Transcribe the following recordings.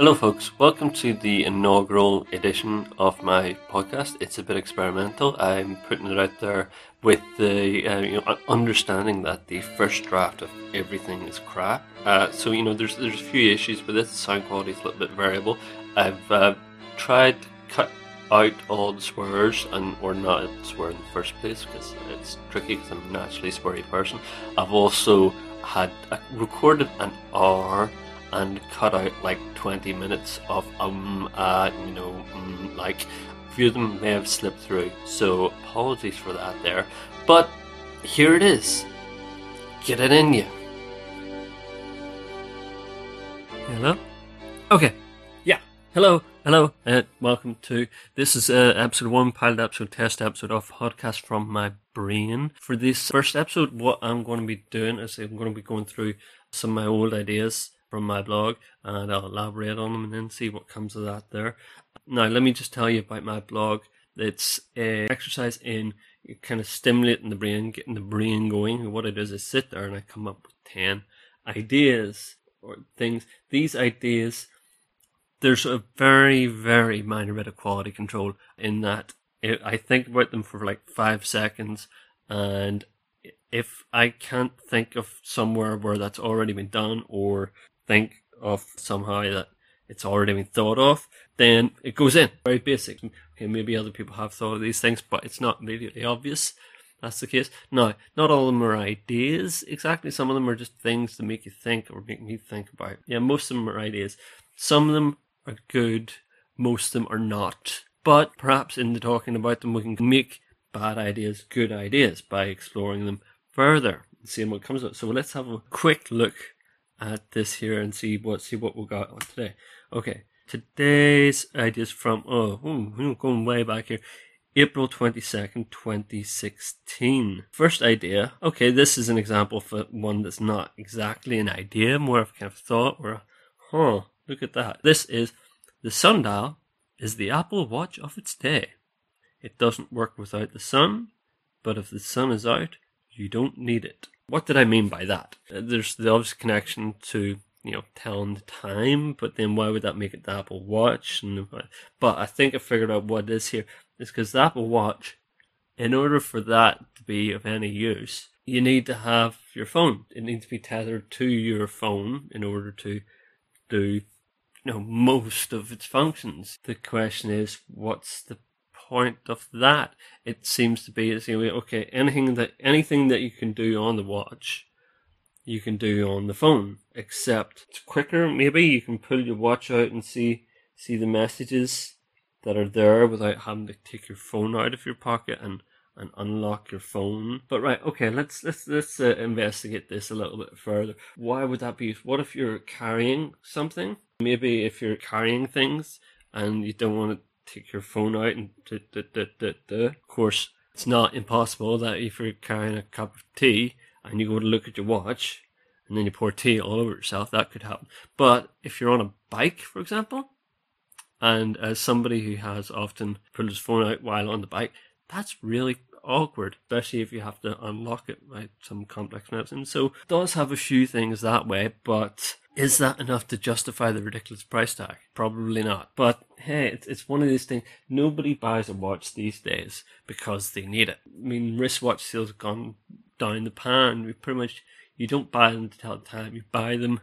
Hello, folks. Welcome to the inaugural edition of my podcast. It's a bit experimental. I'm putting it out there with the uh, you know understanding that the first draft of everything is crap. Uh, so you know, there's there's a few issues with it. The sound quality is a little bit variable. I've uh, tried to cut out all the swears and or not swear in the first place because it's tricky because I'm a naturally sweary person. I've also had uh, recorded an hour and cut out like 20 minutes of um uh you know um, like a few of them may have slipped through so apologies for that there. But here it is. Get it in you. Hello? Okay. Yeah. Hello. Hello. And welcome to this is uh, episode one pilot episode test episode of podcast from my brain. For this first episode what i'm going to be doing is i'm going to be going through some of my old ideas from my blog and I'll elaborate on them and then see what comes of that there. Now, let me just tell you about my blog. It's a exercise in kind of stimulating the brain, getting the brain going. What I do is I sit there and I come up with 10 ideas or things. These ideas, there's a very, very minor bit of quality control in that I think about them for like five seconds and if I can't think of somewhere where that's already been done or think of somehow that it's already been thought of, then it goes in. Very basic. Okay, maybe other people have thought of these things, but it's not immediately obvious. That's the case. Now, not all of them are ideas exactly. Some of them are just things to make you think or make me think about. Yeah, most of them are ideas. Some of them are good. Most of them are not. But perhaps in the talking about them, we can make bad ideas good ideas by exploring them further and seeing what comes it. So let's have a quick look at this here and see what see what we got on today. Okay, today's ideas from oh, going way back here. April 22nd, 2016. First idea. Okay, this is an example for one that's not exactly an idea, more of a kind of thought or, huh, look at that. This is the sundial is the Apple Watch of its day. It doesn't work without the sun, but if the sun is out, you don't need it. What did I mean by that? Uh, there's the obvious connection to you know telling the time, but then why would that make it the Apple Watch? And but I think I figured out what it is here. It's because the Apple Watch, in order for that to be of any use, you need to have your phone. It needs to be tethered to your phone in order to do you know most of its functions. The question is, what's the point of that. It seems to be, know, okay, anything that anything that you can do on the watch, you can do on the phone. Except it's quicker. Maybe you can pull your watch out and see see the messages that are there without having to take your phone out of your pocket and and unlock your phone. But right, okay, let's let's let's uh, investigate this a little bit further. Why would that be? What if you're carrying something? Maybe if you're carrying things and you don't want to take your phone out and da, da, da, da, da. Of course, it's not impossible that if you're carrying a cup of tea and you go to look at your watch and then you pour tea all over yourself, that could happen. But if you're on a bike, for example, and as somebody who has often pulled his phone out while on the bike, that's really awkward, especially if you have to unlock it by some complex mechanism. So it does have a few things that way, but is that enough to justify the ridiculous price tag? Probably not. But hey, it's, it's one of these things. Nobody buys a watch these days because they need it. I mean, wristwatch sales have gone down the pan. We pretty much, you don't buy them to tell the time. You buy them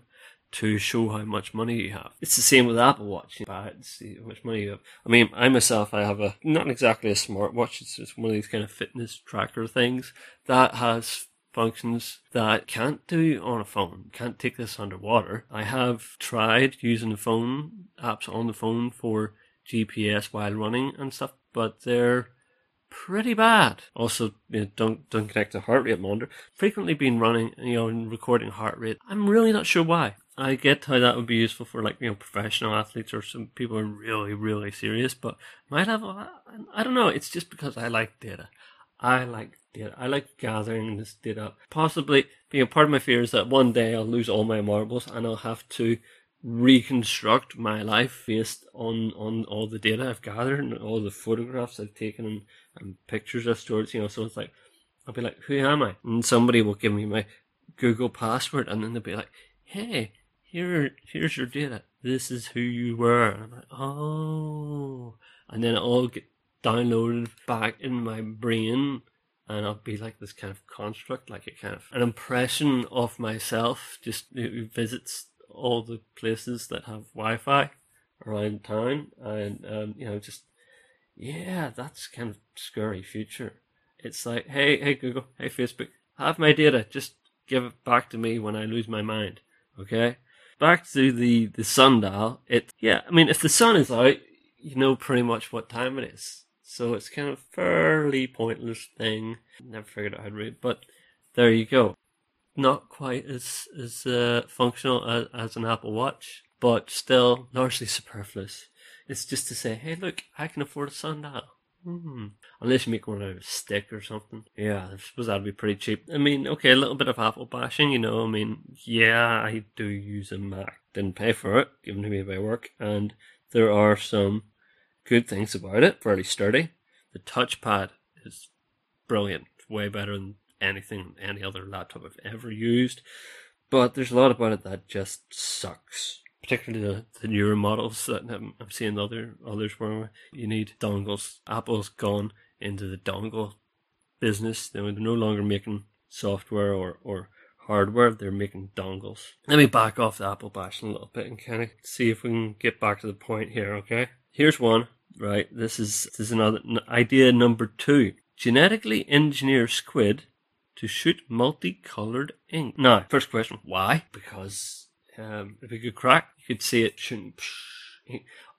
to show how much money you have. It's the same with Apple Watch. You buy it to see how much money you have. I mean, I myself, I have a, not exactly a smartwatch. It's just one of these kind of fitness tracker things that has functions that can't do on a phone, can't take this underwater. I have tried using the phone apps on the phone for GPS while running and stuff, but they're pretty bad. Also, you know, don't don't connect to heart rate monitor. Frequently been running, you know, and recording heart rate. I'm really not sure why. I get how that would be useful for like you know professional athletes or some people are really really serious, but might have I don't know. It's just because I like data. I like data. I like gathering this data. Possibly, you know, part of my fear is that one day I'll lose all my marbles and I'll have to reconstruct my life based on, on all the data I've gathered and all the photographs I've taken and, and pictures I've stored. You know, so it's like, I'll be like, who am I? And somebody will give me my Google password and then they'll be like, hey, here, here's your data. This is who you were. And I'm like, oh. And then it all get downloaded back in my brain and I'll be like this kind of construct, like a kind of an impression of myself, just who visits all the places that have Wi-Fi around town, and um, you know, just yeah, that's kind of scary future. It's like, hey, hey Google, hey Facebook, have my data, just give it back to me when I lose my mind. Okay, back to the the sundial. It yeah, I mean, if the sun is out, you know pretty much what time it is. So it's kind of fairly pointless thing. Never figured out how to read, but there you go. Not quite as as uh, functional as, as an Apple Watch, but still largely superfluous. It's just to say, hey, look, I can afford a sundial. Hmm. Unless you make one out of stick or something. Yeah, I suppose that'd be pretty cheap. I mean, okay, a little bit of Apple bashing, you know. I mean, yeah, I do use a Mac. Didn't pay for it, given to me by work, and there are some good things about it. Fairly sturdy. The touchpad is brilliant. Way better than anything any other laptop I've ever used. But there's a lot about it that just sucks. Particularly the, the newer models that I'm, I'm seeing other others where you need dongles. Apple's gone into the dongle business. They're no longer making software or, or hardware, they're making dongles. Let me back off the Apple bashing a little bit and kind of see if we can get back to the point here, okay? Here's one right? This is this is another idea number two. Genetically engineer squid to shoot multicolored ink. Now, first question, why? Because um, if you could crack, you could see it shooting.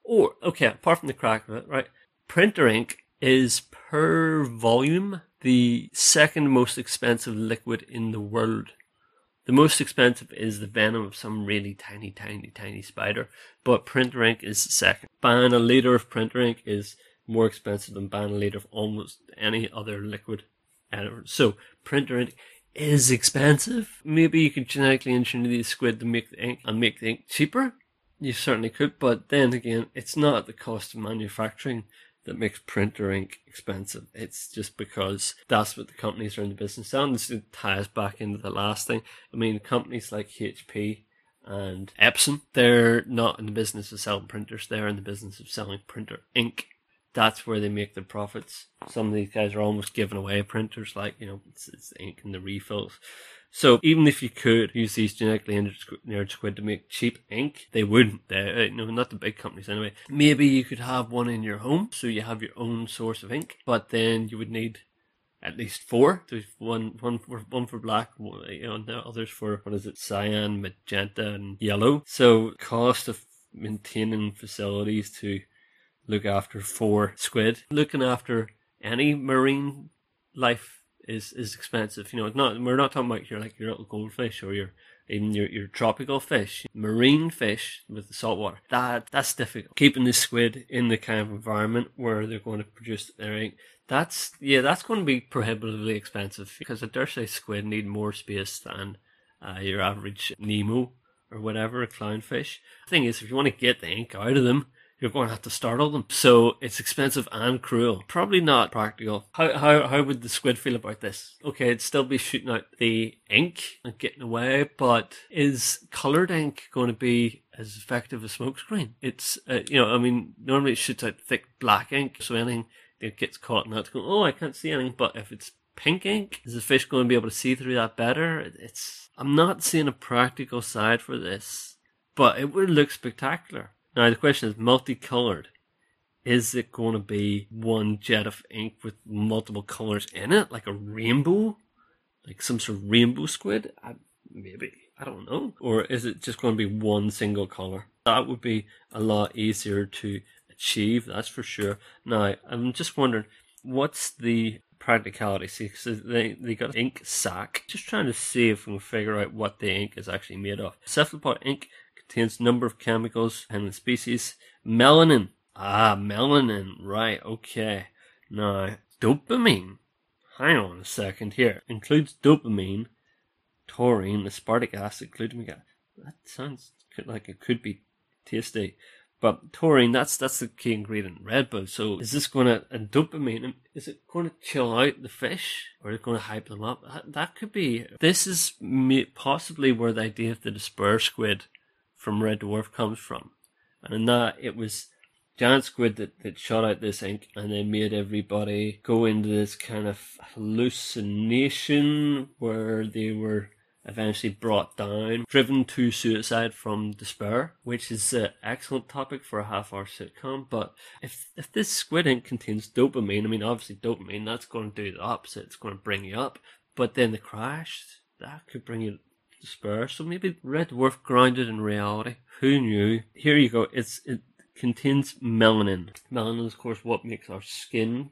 Or, okay, apart from the crack of it, right? Printer ink is per volume the second most expensive liquid in the world. The most expensive is the venom of some really tiny, tiny, tiny spider, but printer ink is second. Buying a liter of printer ink is more expensive than buying a liter of almost any other liquid. So printer ink is expensive. Maybe you could genetically engineer these squid to make the ink and make the ink cheaper. You certainly could, but then again, it's not at the cost of manufacturing that makes printer ink expensive. It's just because that's what the companies are in the business of. And this ties back into the last thing. I mean, companies like HP and Epson, they're not in the business of selling printers. They're in the business of selling printer ink. That's where they make their profits. Some of these guys are almost giving away printers, like, you know, it's, it's ink and the refills. So even if you could use these genetically engineered squid to make cheap ink, they wouldn't. They, uh, no, not the big companies anyway. Maybe you could have one in your home, so you have your own source of ink, but then you would need at least four. There's one, one for one for black, you know, and the others for what is it, cyan, magenta, and yellow. So cost of maintaining facilities to look after four squid, looking after any marine life is is expensive. You know, not we're not talking about your like your little goldfish or your even your, your tropical fish, marine fish with the salt water. That that's difficult. Keeping the squid in the kind of environment where they're going to produce their ink. That's yeah, that's going to be prohibitively expensive because I dare say squid need more space than uh, your average Nemo or whatever, a clownfish. The thing is, if you want to get the ink out of them, you're going to have to startle them. So it's expensive and cruel. Probably not practical. How, how, how would the squid feel about this? Okay, it'd still be shooting out the ink and getting away, but is coloured ink going to be as effective as smokescreen? It's, uh, you know, I mean, normally it shoots out thick black ink, so anything that gets caught in that, go, oh, I can't see anything, but if it's pink ink, is the fish going to be able to see through that better? It's, I'm not seeing a practical side for this, but it would look spectacular. Now the question is multicolored. Is it going to be one jet of ink with multiple colors in it, like a rainbow, like some sort of rainbow squid? I, maybe I don't know. Or is it just going to be one single color? That would be a lot easier to achieve. That's for sure. Now I'm just wondering, what's the practicality. See, so they, they got ink sac. Just trying to see if we can figure out what the ink is actually made of. Cephalopod ink contains number of chemicals and the species. Melanin. Ah, melanin. Right, okay. Now, dopamine. Hang on a second here. Includes dopamine, taurine, aspartic acid, glutamic acid. That sounds like it could be tasty. But taurine, that's that's the key ingredient in Red Bull. So is this going to, and dopamine, is it going to chill out the fish or is it going to hype them up? That, that could be, this is possibly where the idea of the despair squid from Red Dwarf comes from. And in that, it was giant squid that, that shot out this ink and then made everybody go into this kind of hallucination where they were eventually brought down, driven to suicide from despair, which is an excellent topic for a half hour sitcom. But if if this squid ink contains dopamine, I mean obviously dopamine that's going to do the opposite, it's going to bring you up. But then the crash, that could bring you despair. So maybe Red Dwarf grounded in reality. Who knew? Here you go. It's it contains melanin. Melanin is of course what makes our skin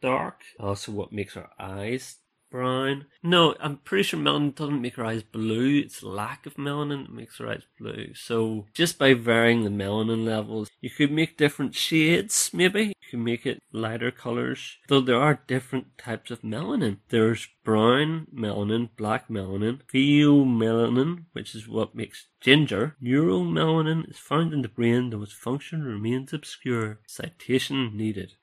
dark, also what makes our eyes brown. No, I'm pretty sure melanin doesn't make our eyes blue. It's lack of melanin that makes our eyes blue. So just by varying the melanin levels, you could make different shades, maybe. You can make it lighter colors. Though there are different types of melanin. There's brown melanin, black melanin, pheomelanin, which is what makes ginger. Neuromelanin is found in the brain, though its function remains obscure. Citation needed.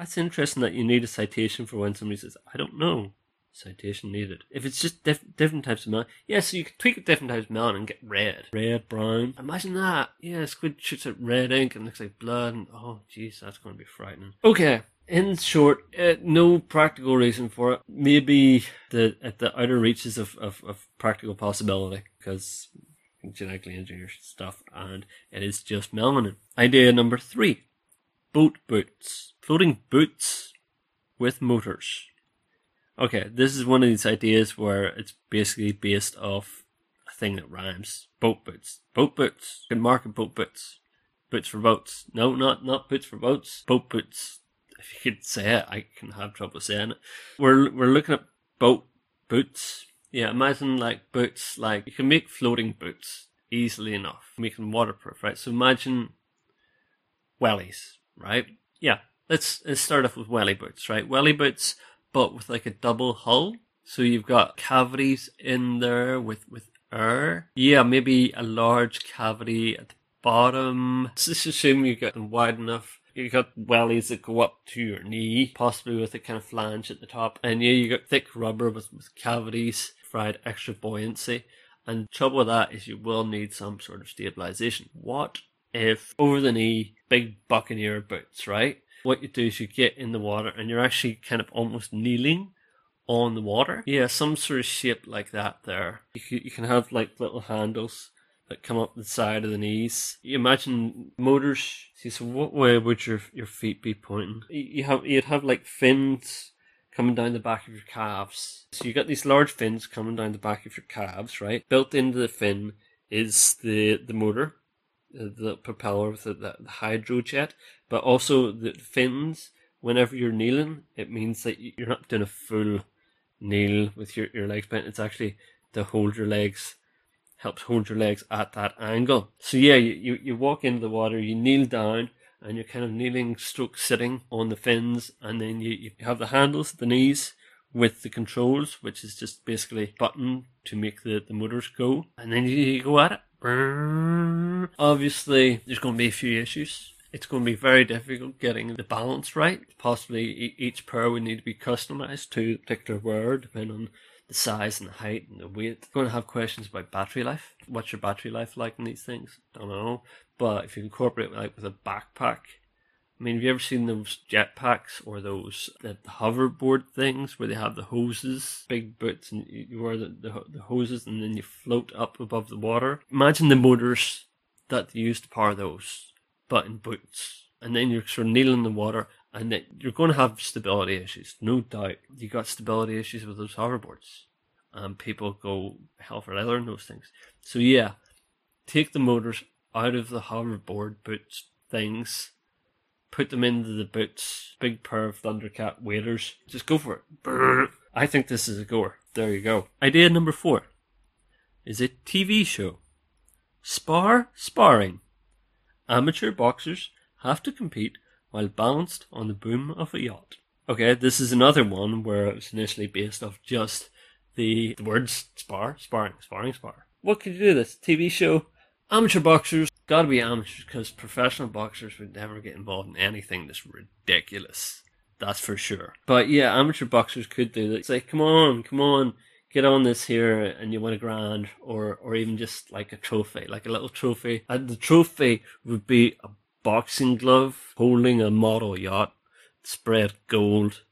That's interesting that you need a citation for when somebody says, I don't know. Citation needed. If it's just diff- different types of melanin, yeah, so you can tweak different types of melanin and get red, red, brown. Imagine that. Yeah, squid shoots out red ink and looks like blood, and oh, jeez, that's going to be frightening. Okay, in short, uh, no practical reason for it. Maybe the at the outer reaches of, of, of practical possibility because genetically engineered stuff, and it is just melanin. Idea number three: boat boots floating boots with motors. Okay, this is one of these ideas where it's basically based off a thing that rhymes. Boat boots. Boat boots. You can market boat boots. Boots for boats. No, not not boots for boats. Boat boots. If you could say it, I can have trouble saying it. We're we're looking at boat boots. Yeah, imagine like boots like you can make floating boots easily enough. Make them waterproof, right? So imagine wellies, right? Yeah, let's let's start off with welly boots, right? Welly boots, but with like a double hull. So you've got cavities in there with with air. Yeah, maybe a large cavity at the bottom. Let's just assume you get them wide enough. You got wellies that go up to your knee, possibly with a kind of flange at the top. And yeah, you got thick rubber with, with cavities, provide extra buoyancy. And trouble with that is you will need some sort of stabilization. What if over the knee, big buccaneer boots, right? what you do is you get in the water and you're actually kind of almost kneeling on the water. Yeah, some sort of shape like that there. You can, you can have like little handles that come up the side of the knees. You imagine motors. See, so what way would your your feet be pointing? You have you'd have like fins coming down the back of your calves. So you got these large fins coming down the back of your calves, right? Built into the fin is the the motor, the, propeller with the, the, hydrojet, but also the fins. Whenever you're kneeling, it means that you're not doing a full kneel with your, your legs bent. It's actually to hold your legs, helps hold your legs at that angle. So yeah, you, you, you walk into the water, you kneel down, and you're kind of kneeling stroke sitting on the fins, and then you, you have the handles the knees with the controls, which is just basically button to make the, the motors go, and then you, you go at it. Obviously, there's going to be a few issues. It's going to be very difficult getting the balance right. Possibly each pair would need to be customized to a particular wear, depending on the size and the height and the weight. Going to have questions about battery life. What's your battery life like in these things? I Don't know. But if you incorporate like with a backpack, I mean, have you ever seen those jetpacks or those the, hoverboard things where they have the hoses, big boots, and you wear the, the, the hoses and then you float up above the water? Imagine the motors that they use to power those, but in boots. And then you're sort of kneeling in the water and then you're going to have stability issues, no doubt. You got stability issues with those hoverboards. And people go hell for leather and those things. So yeah, take the motors out of the hoverboard boots things put them into the boots, big pair of Thundercat waders. Just go for it. I think this is a goer. There you go. Idea number four is a TV show. Spar sparring. Amateur boxers have to compete while balanced on the boom of a yacht. Okay, this is another one where it was initially based off just the, the words spar, sparring, sparring, spar. What could you do this? TV show Amateur boxers gotta be amateurs because professional boxers would never get involved in anything that's ridiculous. That's for sure. But yeah, amateur boxers could do that. Say, come on, come on, get on this here and you win a grand or or even just like a trophy, like a little trophy. And the trophy would be a boxing glove holding a model yacht, spread gold.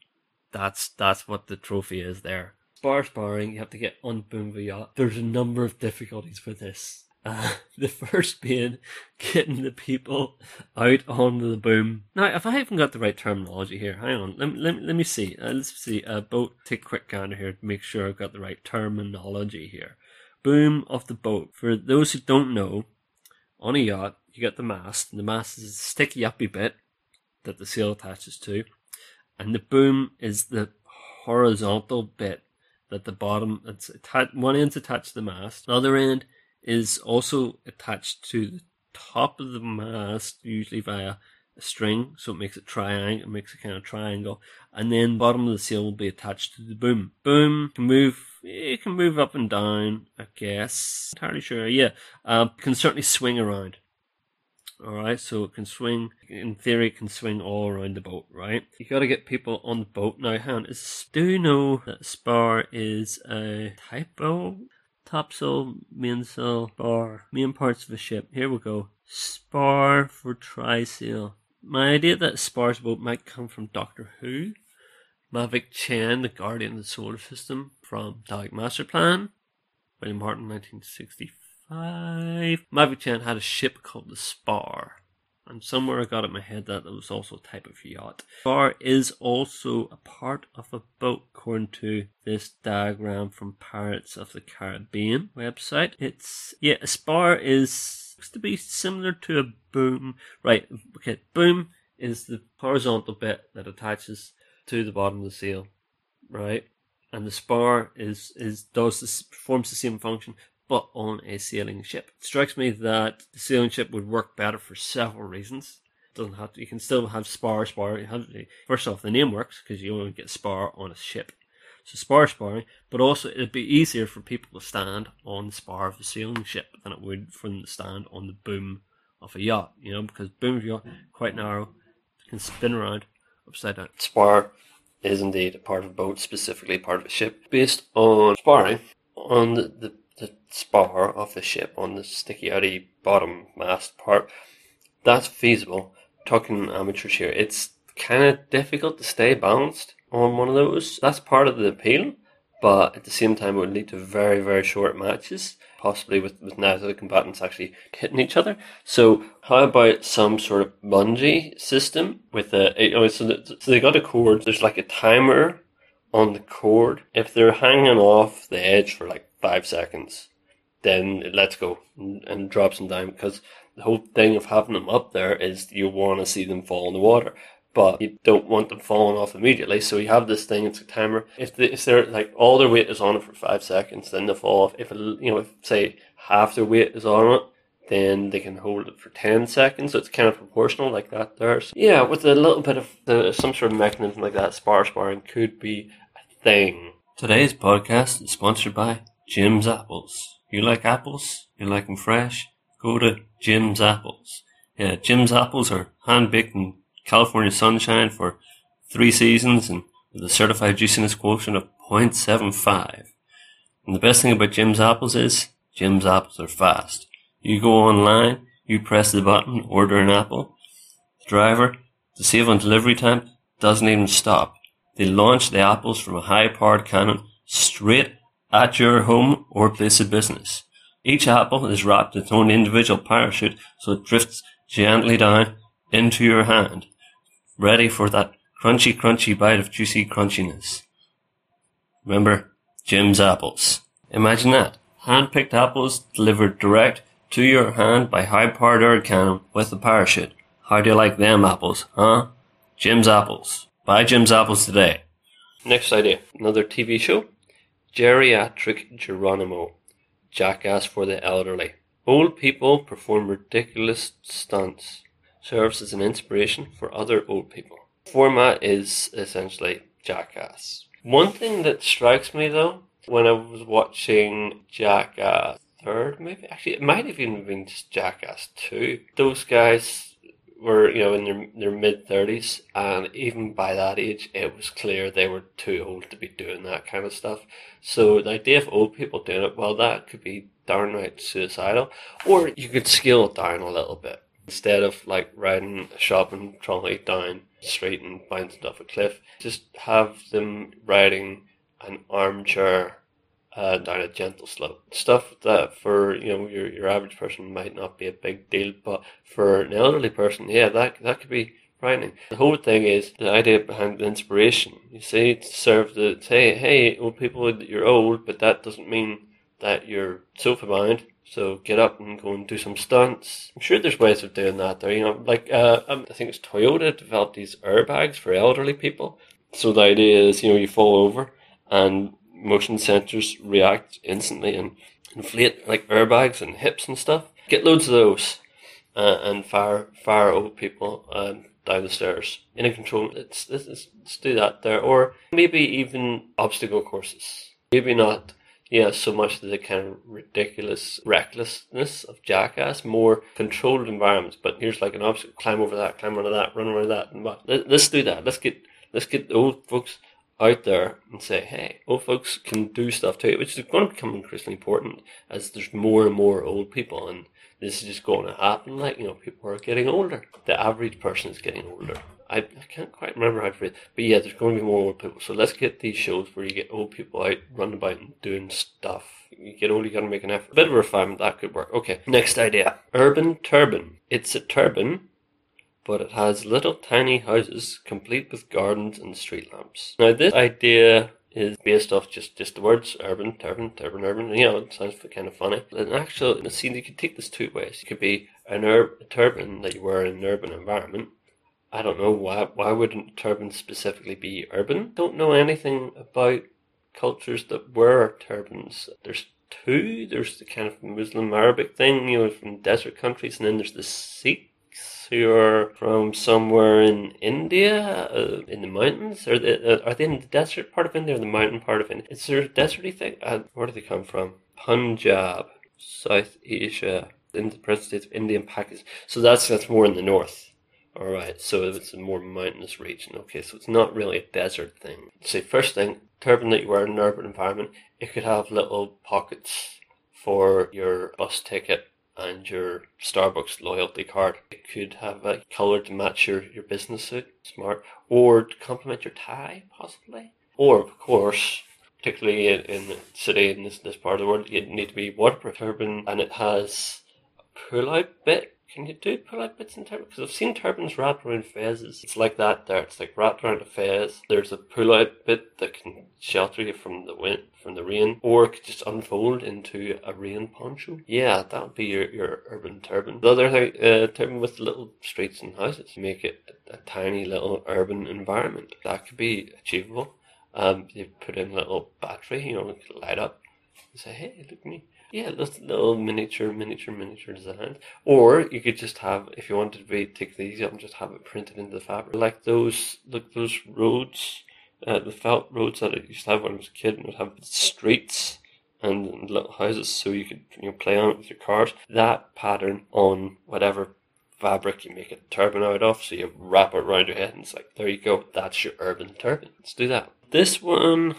That's that's what the trophy is there. Spar sparring, you have to get on boom of yacht. There's a number of difficulties with this. Uh, the first being getting the people out onto the boom. Now, if I haven't got the right terminology here, hang on. Let, let, let me see. Uh, let's see. Uh, boat, take a quick gander here to make sure I've got the right terminology here. Boom of the boat. For those who don't know, on a yacht, you get the mast, and the mast is a sticky uppy bit that the sail attaches to, and the boom is the horizontal bit that the bottom, it's one end's attached to the mast, the other end is also attached to the top of the mast, usually via a string, so it makes it triangle, it makes a kind of triangle, and then bottom of the sail will be attached to the boom. Boom can move, it can move up and down, I guess. Entirely sure, yeah. Uh, can certainly swing around. Alright, so it can swing, in theory, it can swing all around the boat, right? You gotta get people on the boat. Now, hang is, do you know that spar is a typo? Topsail, mainsail, spar, main parts of a ship. Here we go. Spar for trysail. My idea that Spar's boat might come from Doctor Who. Mavic Chen, the guardian of the solar system from Dalek Master Plan. William Hartnell, 1965. Mavic Chen had a ship called the Spar and somewhere I got in my head that it was also a type of yacht. Spar is also a part of a boat, according to this diagram from Pirates of the Caribbean website. It's yeah, a spar is supposed to be similar to a boom. Right, okay, boom is the horizontal bit that attaches to the bottom of the sail, right? And the spar is is does this performs the same function, but on a sailing ship. It strikes me that the sailing ship would work better for several reasons. It doesn't have to, you can still have spar, spar. First off, the name works because you only get spar on a ship. So spar sparring, but also it'd be easier for people to stand on the spar of a sailing ship than it would for them to stand on the boom of a yacht, you know, because boom of yacht quite narrow, can spin around upside down. Spar is indeed a part of a boat, specifically part of a ship, based on sparring on the, the the spar of the ship on the sticky outy bottom mast part. That's feasible. Talking amateurs here, it's kind of difficult to stay balanced on one of those. That's part of the appeal, but at the same time, it would lead to very, very short matches, possibly with, with neither of the combatants actually hitting each other. So, how about some sort of bungee system with a, you know, so, so they got a cord, there's like a timer on the cord. If they're hanging off the edge for like five seconds, then it lets go and, drops them down because the whole thing of having them up there is you want to see them fall in the water but you don't want them falling off immediately. So you have this thing, it's a timer. If, they, if they're like all their weight is on it for five seconds, then they fall off. If it, you know, if say half their weight is on it, then they can hold it for 10 seconds. So it's kind of proportional like that there. So yeah, with a little bit of the, some sort of mechanism like that, spar sparring could be a thing. Today's podcast is sponsored by Jim's Apples. You like apples? You like them fresh? Go to Jim's Apples. Yeah, Jim's Apples are hand baked in California sunshine for three seasons and with a certified juiciness quotient of 0.75. And the best thing about Jim's Apples is Jim's Apples are fast. You go online, you press the button, order an apple. The driver, to save on delivery time, doesn't even stop. They launch the apples from a high powered cannon straight at your home or place of business. Each apple is wrapped in its own individual parachute so it drifts gently down into your hand, ready for that crunchy, crunchy bite of juicy crunchiness. Remember, Jim's apples. Imagine that. Hand-picked apples delivered direct to your hand by high-powered air cannon with a parachute. How do you like them apples, huh? Jim's apples. Buy Jim's apples today. Next idea. Another TV show. Geriatric Geronimo, jackass for the elderly. Old people perform ridiculous stunts. Serves as an inspiration for other old people. Format is essentially jackass. One thing that strikes me though, when I was watching Jackass third, maybe actually it might have even been Jackass two. Those guys were you know in their their mid thirties, and even by that age, it was clear they were too old to be doing that kind of stuff. So the idea of old people doing it, well, that could be downright suicidal, or you could scale it down a little bit instead of like riding a shopping trolley down the street and bouncing off a cliff. Just have them riding an armchair uh, down a gentle slope. Stuff that for you know your your average person might not be a big deal, but for an elderly person, yeah, that that could be frightening. The whole thing is the idea behind the inspiration. You see, to serve the say, hey, old people, you're old, but that doesn't mean that you're sofa bound. So get up and go and do some stunts. I'm sure there's ways of doing that there. You know, like uh, um, I think it's Toyota developed these airbags for elderly people. So the idea is, you know, you fall over and motion sensors react instantly and inflate like airbags and hips and stuff. Get loads of those uh, and fire fire old people um, down the stairs in a control. Let's, let's, let's do that there, or maybe even obstacle courses. Maybe not. Yeah, so much the kind of ridiculous recklessness of Jackass, more controlled environments. But here's like an obstacle: climb over that, climb under that, run over that, and? Let's do that. Let's get let's get the old folks out there and say, hey, old folks can do stuff too, which is going to become increasingly important as there's more and more old people and this is just going to happen. Like, you know, people are getting older. The average person is getting older. I, I can't quite remember how to phrase but yeah, there's going to be more old people. So let's get these shows where you get old people out running about and doing stuff. You get old, you got to make an effort. A bit of refinement, that could work. Okay, next idea. Urban turban. It's a turban but it has little tiny houses complete with gardens and street lamps. Now, this idea is based off just, just the words urban, turban, turban, urban. You know, it sounds kind of funny. But in actual, see, you could take this two ways. It could be an ur- a turban that you wear in an urban environment. I don't know why. Why wouldn't turban specifically be urban? Don't know anything about cultures that wear turbans. There's two. There's the kind of Muslim Arabic thing, you know, from desert countries, and then there's the Sikh who are from somewhere in India, uh, in the mountains? Are they, uh, are they in the desert part of India or the mountain part of India? Is there a deserty thing? Uh, where do they come from? Punjab, South Asia, in the present state of India and Pakistan. So that's, that's more in the north. All right, so it's a more mountainous region. Okay, so it's not really a desert thing. Say, first thing, turban that you wear in an urban environment, it could have little pockets for your bus ticket and your Starbucks loyalty card. It could have a colour to match your, your business suit, smart, or to complement your tie, possibly. Or, of course, particularly in, in the city in this, this part of the world, you need to be waterproof turban, and it has a pull-out bit can you do pull-out bits and turbans? Because I've seen turbans wrapped around fezzes. It's like that there. It's like wrapped around a fez. There's a pull-out bit that can shelter you from the wind, from the rain, or it could just unfold into a rain poncho. Yeah, that would be your, your urban turban. The other thing, uh, turban with little streets and houses. Make it a, a tiny little urban environment. That could be achievable. Um, you put in a little battery, you know, it could light up. Say, hey, look me. Yeah, those little miniature, miniature, miniature designs. Or you could just have, if you wanted to be, take these up and just have it printed into the fabric. Like those, like those roads, uh, the felt roads that I used to have when I was a kid, and would have streets and little houses so you could you know, play on it with your cars. That pattern on whatever fabric you make a turban out of, so you wrap it around your head, and it's like, there you go, that's your urban turban. Let's do that. This one,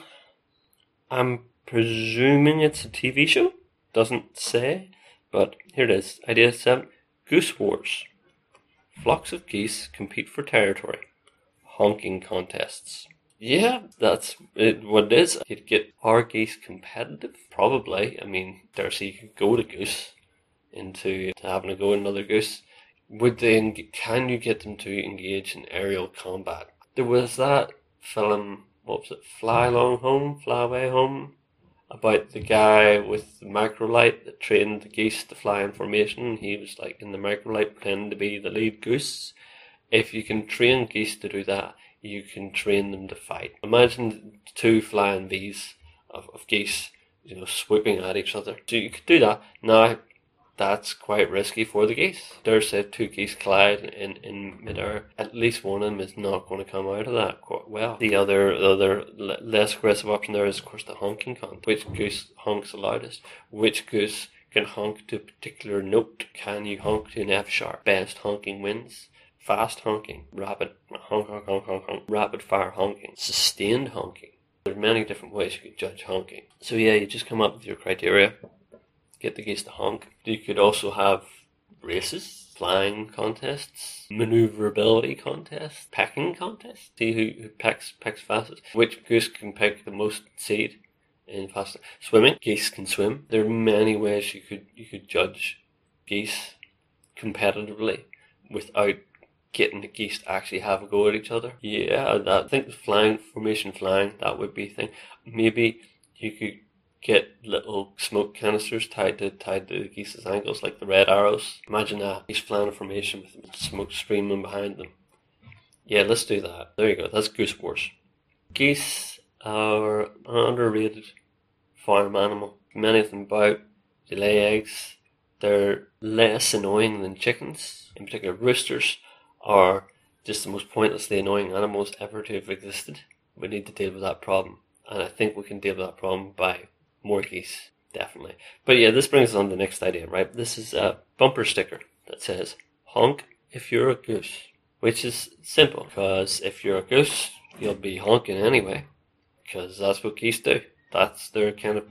I'm presuming it's a TV show doesn't say, but here it is. Idea 7 Goose Wars. Flocks of geese compete for territory. Honking contests. Yeah, that's it, what it is. You'd get our geese competitive? Probably. I mean, Darcy could go to goose into having a go at another goose. Would they, can you get them to engage in aerial combat? There was that film, what was it, Fly Long Home, Fly Away Home, about the guy with the microlight that trained the geese to fly in formation. He was like in the microlight pretending to be the lead goose. If you can train geese to do that, you can train them to fight. Imagine two flying bees of, of geese, you know, swooping at each other. So you could do that. Now, that's quite risky for the geese. There's said two geese collide in, in midair. At least one of them is not going to come out of that quite well. The other, the other less aggressive option there is, of course, the honking contest. Which goose honks the loudest? Which goose can honk to a particular note? Can you honk to an F sharp? Best honking wins. fast honking, rapid honk, honk, honk, honk, honk, rapid fire honking, sustained honking. There are many different ways you can judge honking. So yeah, you just come up with your criteria, get the geese to honk. You could also have races, flying contests, maneuverability contests, pecking contests. See who, who pecks fastest. Which goose can peck the most seed in faster. Swimming, geese can swim. There are many ways you could you could judge geese competitively without getting the geese to actually have a go at each other. Yeah, I think flying formation flying that would be a thing. Maybe you could get little smoke canisters tied to tied to the geese's ankles like the red arrows. Imagine that geese flying formation with smoke streaming behind them. Yeah, let's do that. There you go. That's goose wars. Geese are an underrated farm animal. Many of them about they lay eggs. They're less annoying than chickens, in particular roosters are just the most pointlessly annoying animals ever to have existed. We need to deal with that problem. And I think we can deal with that problem by more geese, definitely. But yeah, this brings us on the next idea, right? This is a bumper sticker that says, honk if you're a goose. Which is simple, because if you're a goose, you'll be honking anyway, because that's what geese do. That's their kind of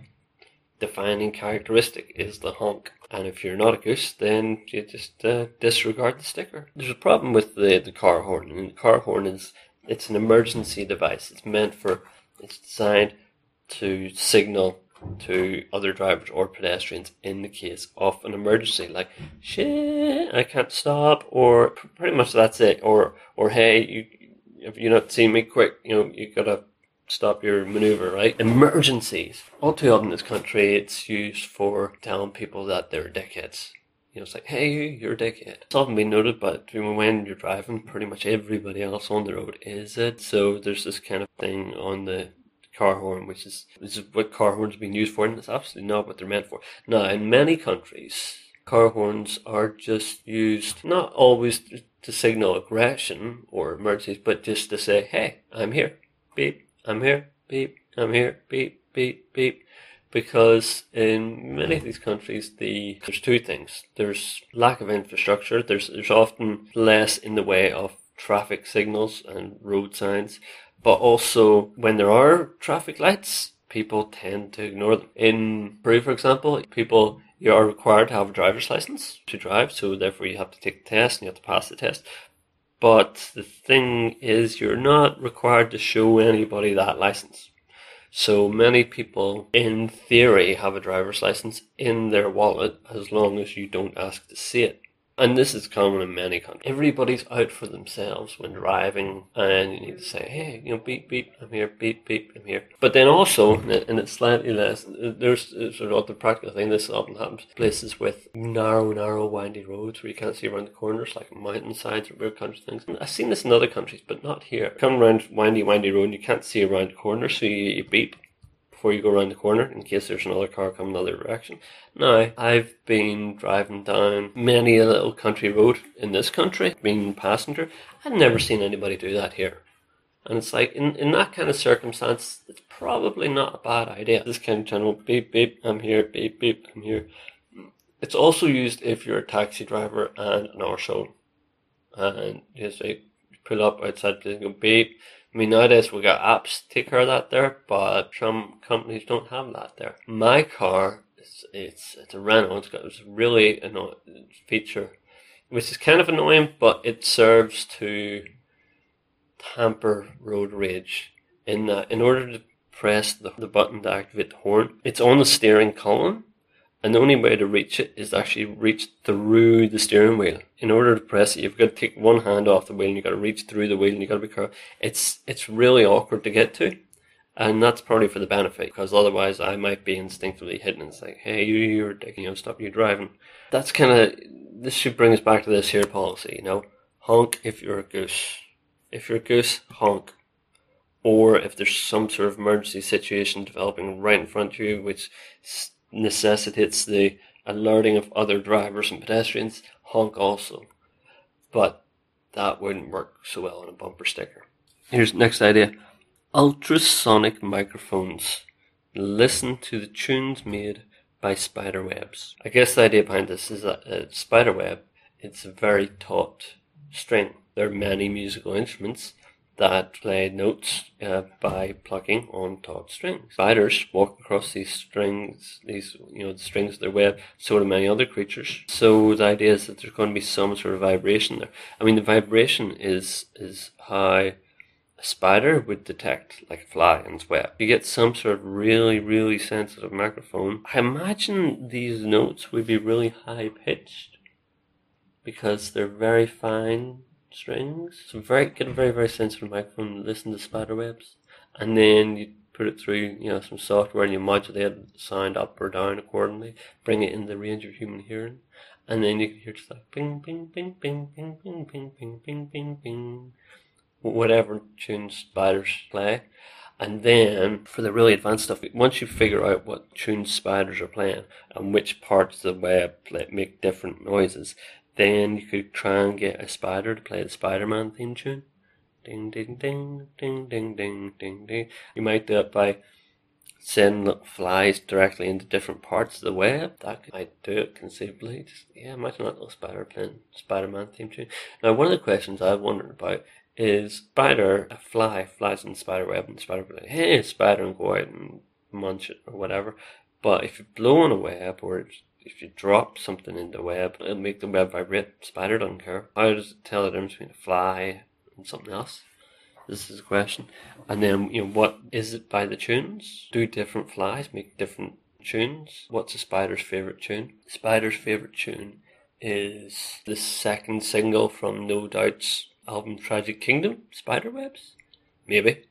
defining characteristic is the honk. And if you're not a goose, then you just uh, disregard the sticker. There's a problem with the, the car horn. And the car horn is it's an emergency device. It's meant for it's designed to signal to other drivers or pedestrians in the case of an emergency, like shit, I can't stop, or pretty much that's it, or or hey, you if you're not seeing me quick, you know you gotta stop your maneuver, right? Emergencies. All too often in this country, it's used for telling people that they're dickheads. You know, it's like, hey, you're a dickhead. It's often been noted, but when you're driving, pretty much everybody else on the road is it. So there's this kind of thing on the car horn, which is this is what car horns are being used for, and it's absolutely not what they're meant for. Now, in many countries, car horns are just used not always to signal aggression or emergencies, but just to say, hey, I'm here. Beep I'm here, beep, I'm here, beep, beep, beep. Because in many of these countries, the there's two things. There's lack of infrastructure. There's there's often less in the way of traffic signals and road signs, but also when there are traffic lights, people tend to ignore them. In Peru, for example, people you are required to have a driver's license to drive, so therefore you have to take the test and you have to pass the test. But the thing is, you're not required to show anybody that license. So many people, in theory, have a driver's license in their wallet as long as you don't ask to see it and this is common in many countries. Everybody's out for themselves when driving, and you need to say, "Hey, you know, beep beep, I'm here. Beep beep, I'm here." But then also, and it's slightly less. There's sort of the practical thing. This often happens places with narrow, narrow, windy roads where you can't see around the corners, like mountainsides or weird country things. I've seen this in other countries, but not here. Come around windy, windy road, and you can't see around the corner, so you, you beep before you go around the corner in case there's another car coming the other direction. Now, I've been driving down many a little country road in this country, being passenger. I've never seen anybody do that here. And it's like, in, in that kind of circumstance, it's probably not a bad idea. This kind of general beep, beep, I'm here, beep, beep, I'm here. It's also used if you're a taxi driver and an show. And you say, pull up outside, go beep, I mean, nowadays we got apps to take care of that there, but some companies don't have that there. My car, it's it's, it's a Renault. It's got this really annoying feature, which is kind of annoying, but it serves to tamper road rage. In that, in order to press the, the button to activate the horn, it's on the steering column, and the only way to reach it is actually reach through the steering wheel. In order to press it, you've got to take one hand off the wheel and you've got to reach through the wheel and you've got to be careful. It's, it's really awkward to get to. And that's probably for the benefit, because otherwise I might be instinctively hitting and say, hey, you, you're taking, you know, stop you driving. That's kind of, this should bring us back to this here policy, you know? Honk if you're a goose. If you're a goose, honk. Or if there's some sort of emergency situation developing right in front of you, which necessitates the alerting of other drivers and pedestrians, honk also. But that wouldn't work so well on a bumper sticker. Here's next idea. Ultrasonic microphones. Listen to the tunes made by spiderwebs. I guess the idea behind this is that uh, spiderweb, it's a very taut string. There are many musical instruments that play notes uh, by plucking on taut strings. Spiders walk across these strings, these you know the strings of their web. So do many other creatures. So the idea is that there's going to be some sort of vibration there. I mean, the vibration is is how a spider would detect like a fly in its web. You get some sort of really really sensitive microphone. I imagine these notes would be really high pitched because they're very fine strings. So very get a very very sensitive microphone, listen to spider webs, and then you put it through you know some software and you modulate the sound up or down accordingly, bring it in the range of human hearing, and then you can hear just like ping ping ping ping ping ping ping ping ping ping ping, whatever tunes spiders play. And then for the really advanced stuff, once you figure out what tunes spiders are playing and which parts of the web make different noises, then you could try and get a spider to play the Spider-Man theme tune. Ding ding ding ding ding ding ding ding. You might do it by sending flies directly into different parts of the web. That could, might do it conceivably. Just, yeah, imagine that little spider playing Spider-Man theme tune. Now, one of the questions I've wondered about is spider, a fly flies in the spider web and the spider like, hey, spider, and go out and munch it or whatever. But if you blow on a web or if you drop something in the web, it'll make the web vibrate. Spider doesn't care. How does it tell the difference between a fly and something else? This is a question. And then, you know, what is it by the tunes? Do different flies make different tunes? What's a spider's favourite tune? spider's favourite tune is the second single from No Doubt's album Tragic Kingdom, Spiderwebs? Maybe.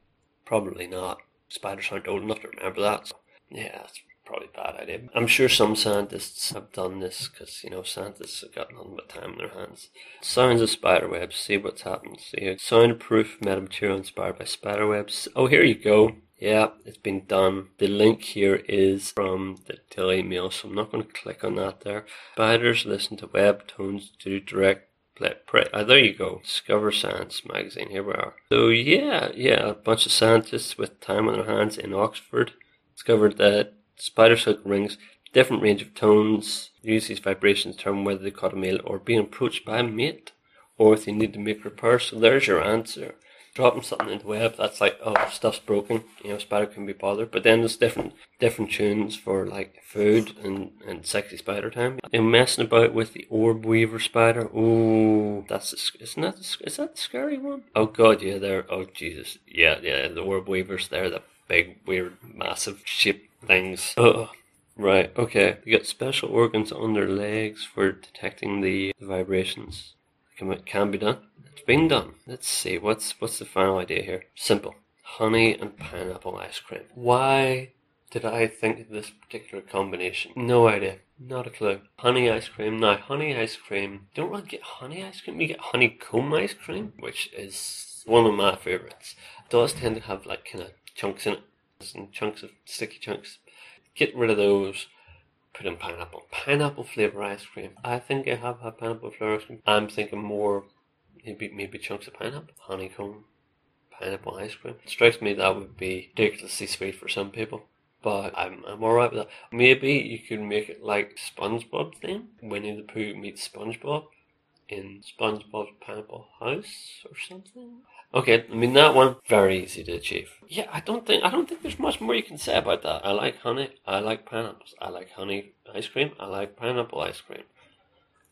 Probably not. Spiders aren't old enough to remember that. So yeah, that's probably a bad idea. I'm sure some scientists have done this because, you know, scientists have got nothing but time in their hands. Sounds of spider spiderwebs, see what's happened. See, soundproof metamaterial inspired by spiderwebs. Oh, here you go. Yeah, it's been done. The link here is from the Daily Mail, so I'm not going to click on that there. Spiders listen to web tones to direct play. Pray. Oh, there you go. Discover Science magazine. Here we are. So yeah, yeah, a bunch of scientists with time on their hands in Oxford discovered that Spider silk rings, different range of tones. Use these vibrations to determine whether they caught a male or being approached by a mate, or if they need to make repairs. So there's your answer. Dropping something into the web, that's like, oh, stuff's broken. You know, spider can be bothered. But then there's different different tunes for like food and, and sexy spider time. And messing about with the orb weaver spider. Ooh, that's the, isn't that the, is that the scary one? Oh god, yeah, there. Oh Jesus, yeah, yeah, the orb weavers. They're the big, weird, massive shape things. Oh, right, okay. You got special organs on their legs for detecting the vibrations. It can be done. It's been done. Let's see. What's what's the final idea here? Simple. Honey and pineapple ice cream. Why did I think of this particular combination? No idea. Not a clue. Honey ice cream. Now, honey ice cream. Don't really get honey ice cream. You get honeycomb ice cream, which is one of my favorites. It does tend to have like kind of chunks in it and chunks of sticky chunks. Get rid of those. Put in pineapple. Pineapple flavor ice cream. I think I have had pineapple flavor ice cream. I'm thinking more maybe maybe chunks of pineapple, honeycomb, pineapple ice cream. It strikes me that would be ridiculously sweet for some people. But I'm I'm alright with that. Maybe you could make it like SpongeBob thing. Winnie the Pooh meets SpongeBob in SpongeBob's Pineapple House or something. Okay, I mean that one very easy to achieve. Yeah, I don't think I don't think there's much more you can say about that. I like honey. I like pineapples. I like honey ice cream. I like pineapple ice cream.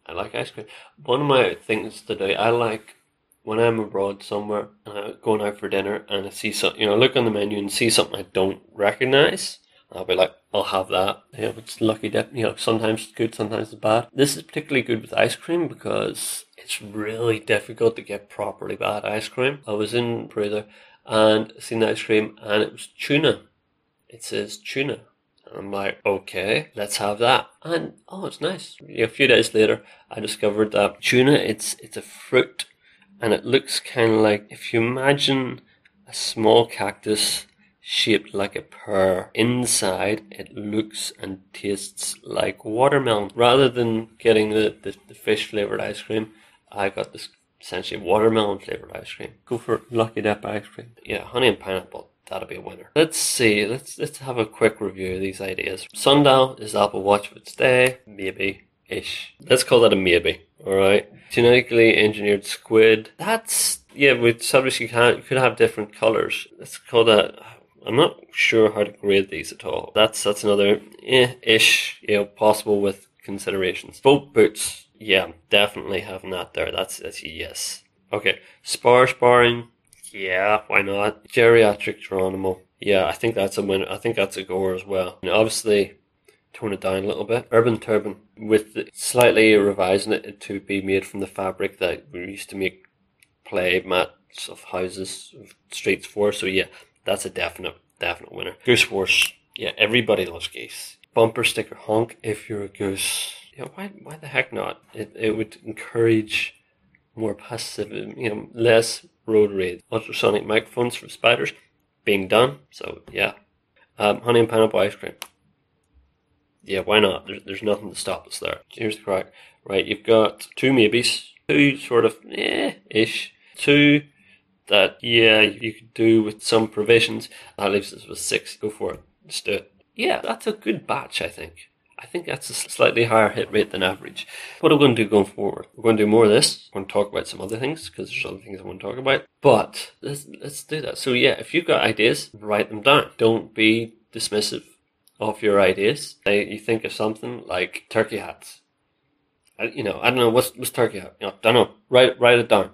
I like ice cream. One of my things to do, I like when I'm abroad somewhere and I'm going out for dinner and I see something, you know, look on the menu and see something I don't recognize. I'll be like, I'll have that. Yeah, it's lucky dip. You know, sometimes it's good, sometimes it's bad. This is particularly good with ice cream because it's really difficult to get properly bad ice cream. I was in Peru and seen the ice cream and it was tuna. It says tuna. I'm like, okay, let's have that. And oh, it's nice. A few days later, I discovered that tuna, it's, it's a fruit and it looks kind of like if you imagine a small cactus shaped like a pear. Inside, it looks and tastes like watermelon. Rather than getting the, the, the fish flavored ice cream, I got this essentially watermelon flavored ice cream. Go for Lucky Dip ice cream. Yeah, honey and pineapple. That'll be a winner. Let's see. Let's let's have a quick review of these ideas. Sundial is Apple Watch of its day. Maybe ish. Let's call that a maybe. All right. Genetically engineered squid. That's yeah. With subjects you can you could have different colors. Let's call that. I'm not sure how to grade these at all. That's that's another eh, ish. You know, possible with considerations. Boat boots. Yeah, definitely having that there. That's that's a yes. Okay. Spar sparring. Yeah, why not? Geriatric Geronimo. Yeah, I think that's a win. I think that's a goer as well. And obviously, tone it down a little bit. Urban Turban, with slightly revising it to be made from the fabric that we used to make play mats of houses, of streets for. So yeah, that's a definite, definite winner. Goose Force, yeah, everybody loves geese. Bumper sticker honk if you're a goose. Yeah, why, why the heck not? It, it would encourage more passive, you know, less road rage. Ultrasonic microphones for spiders being done. So yeah, um, honey and pineapple ice cream yeah, why not? There's, there's nothing to stop us there. Here's the crack. Right, you've got two maybes, two sort of eh ish, two that yeah you could do with some provisions. That leaves us with six. Go for it. Let's do it. Yeah, that's a good batch. I think. I think that's a slightly higher hit rate than average. What we going to do going forward? We're going to do more of this. We're going to talk about some other things because there's other things I want to talk about. But let's let's do that. So yeah, if you've got ideas, write them down. Don't be dismissive of your ideas. You think of something like turkey hats. You know, I don't know what's what's turkey hat. You know, don't know. Write write it down.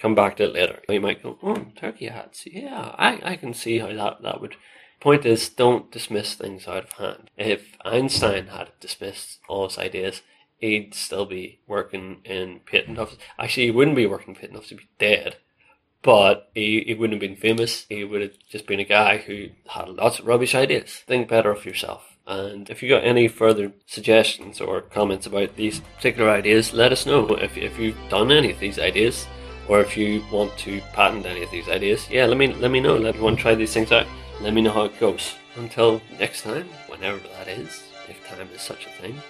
Come back to it later. You might go, oh, turkey hats. Yeah, I, I can see how that that would. Point is, don't dismiss things out of hand. If Einstein had dismissed all his ideas, he'd still be working in patent office. Actually, he wouldn't be working in patent office. He'd be dead but he, he wouldn't have been famous. He would have just been a guy who had lots of rubbish ideas. Think better of yourself. And if you got any further suggestions or comments about these particular ideas, let us know. If, if you've done any of these ideas, or if you want to patent any of these ideas, yeah, let me let me know. Let to try these things out. Let me know how it goes. Until next time, whenever that is, if time is such a thing.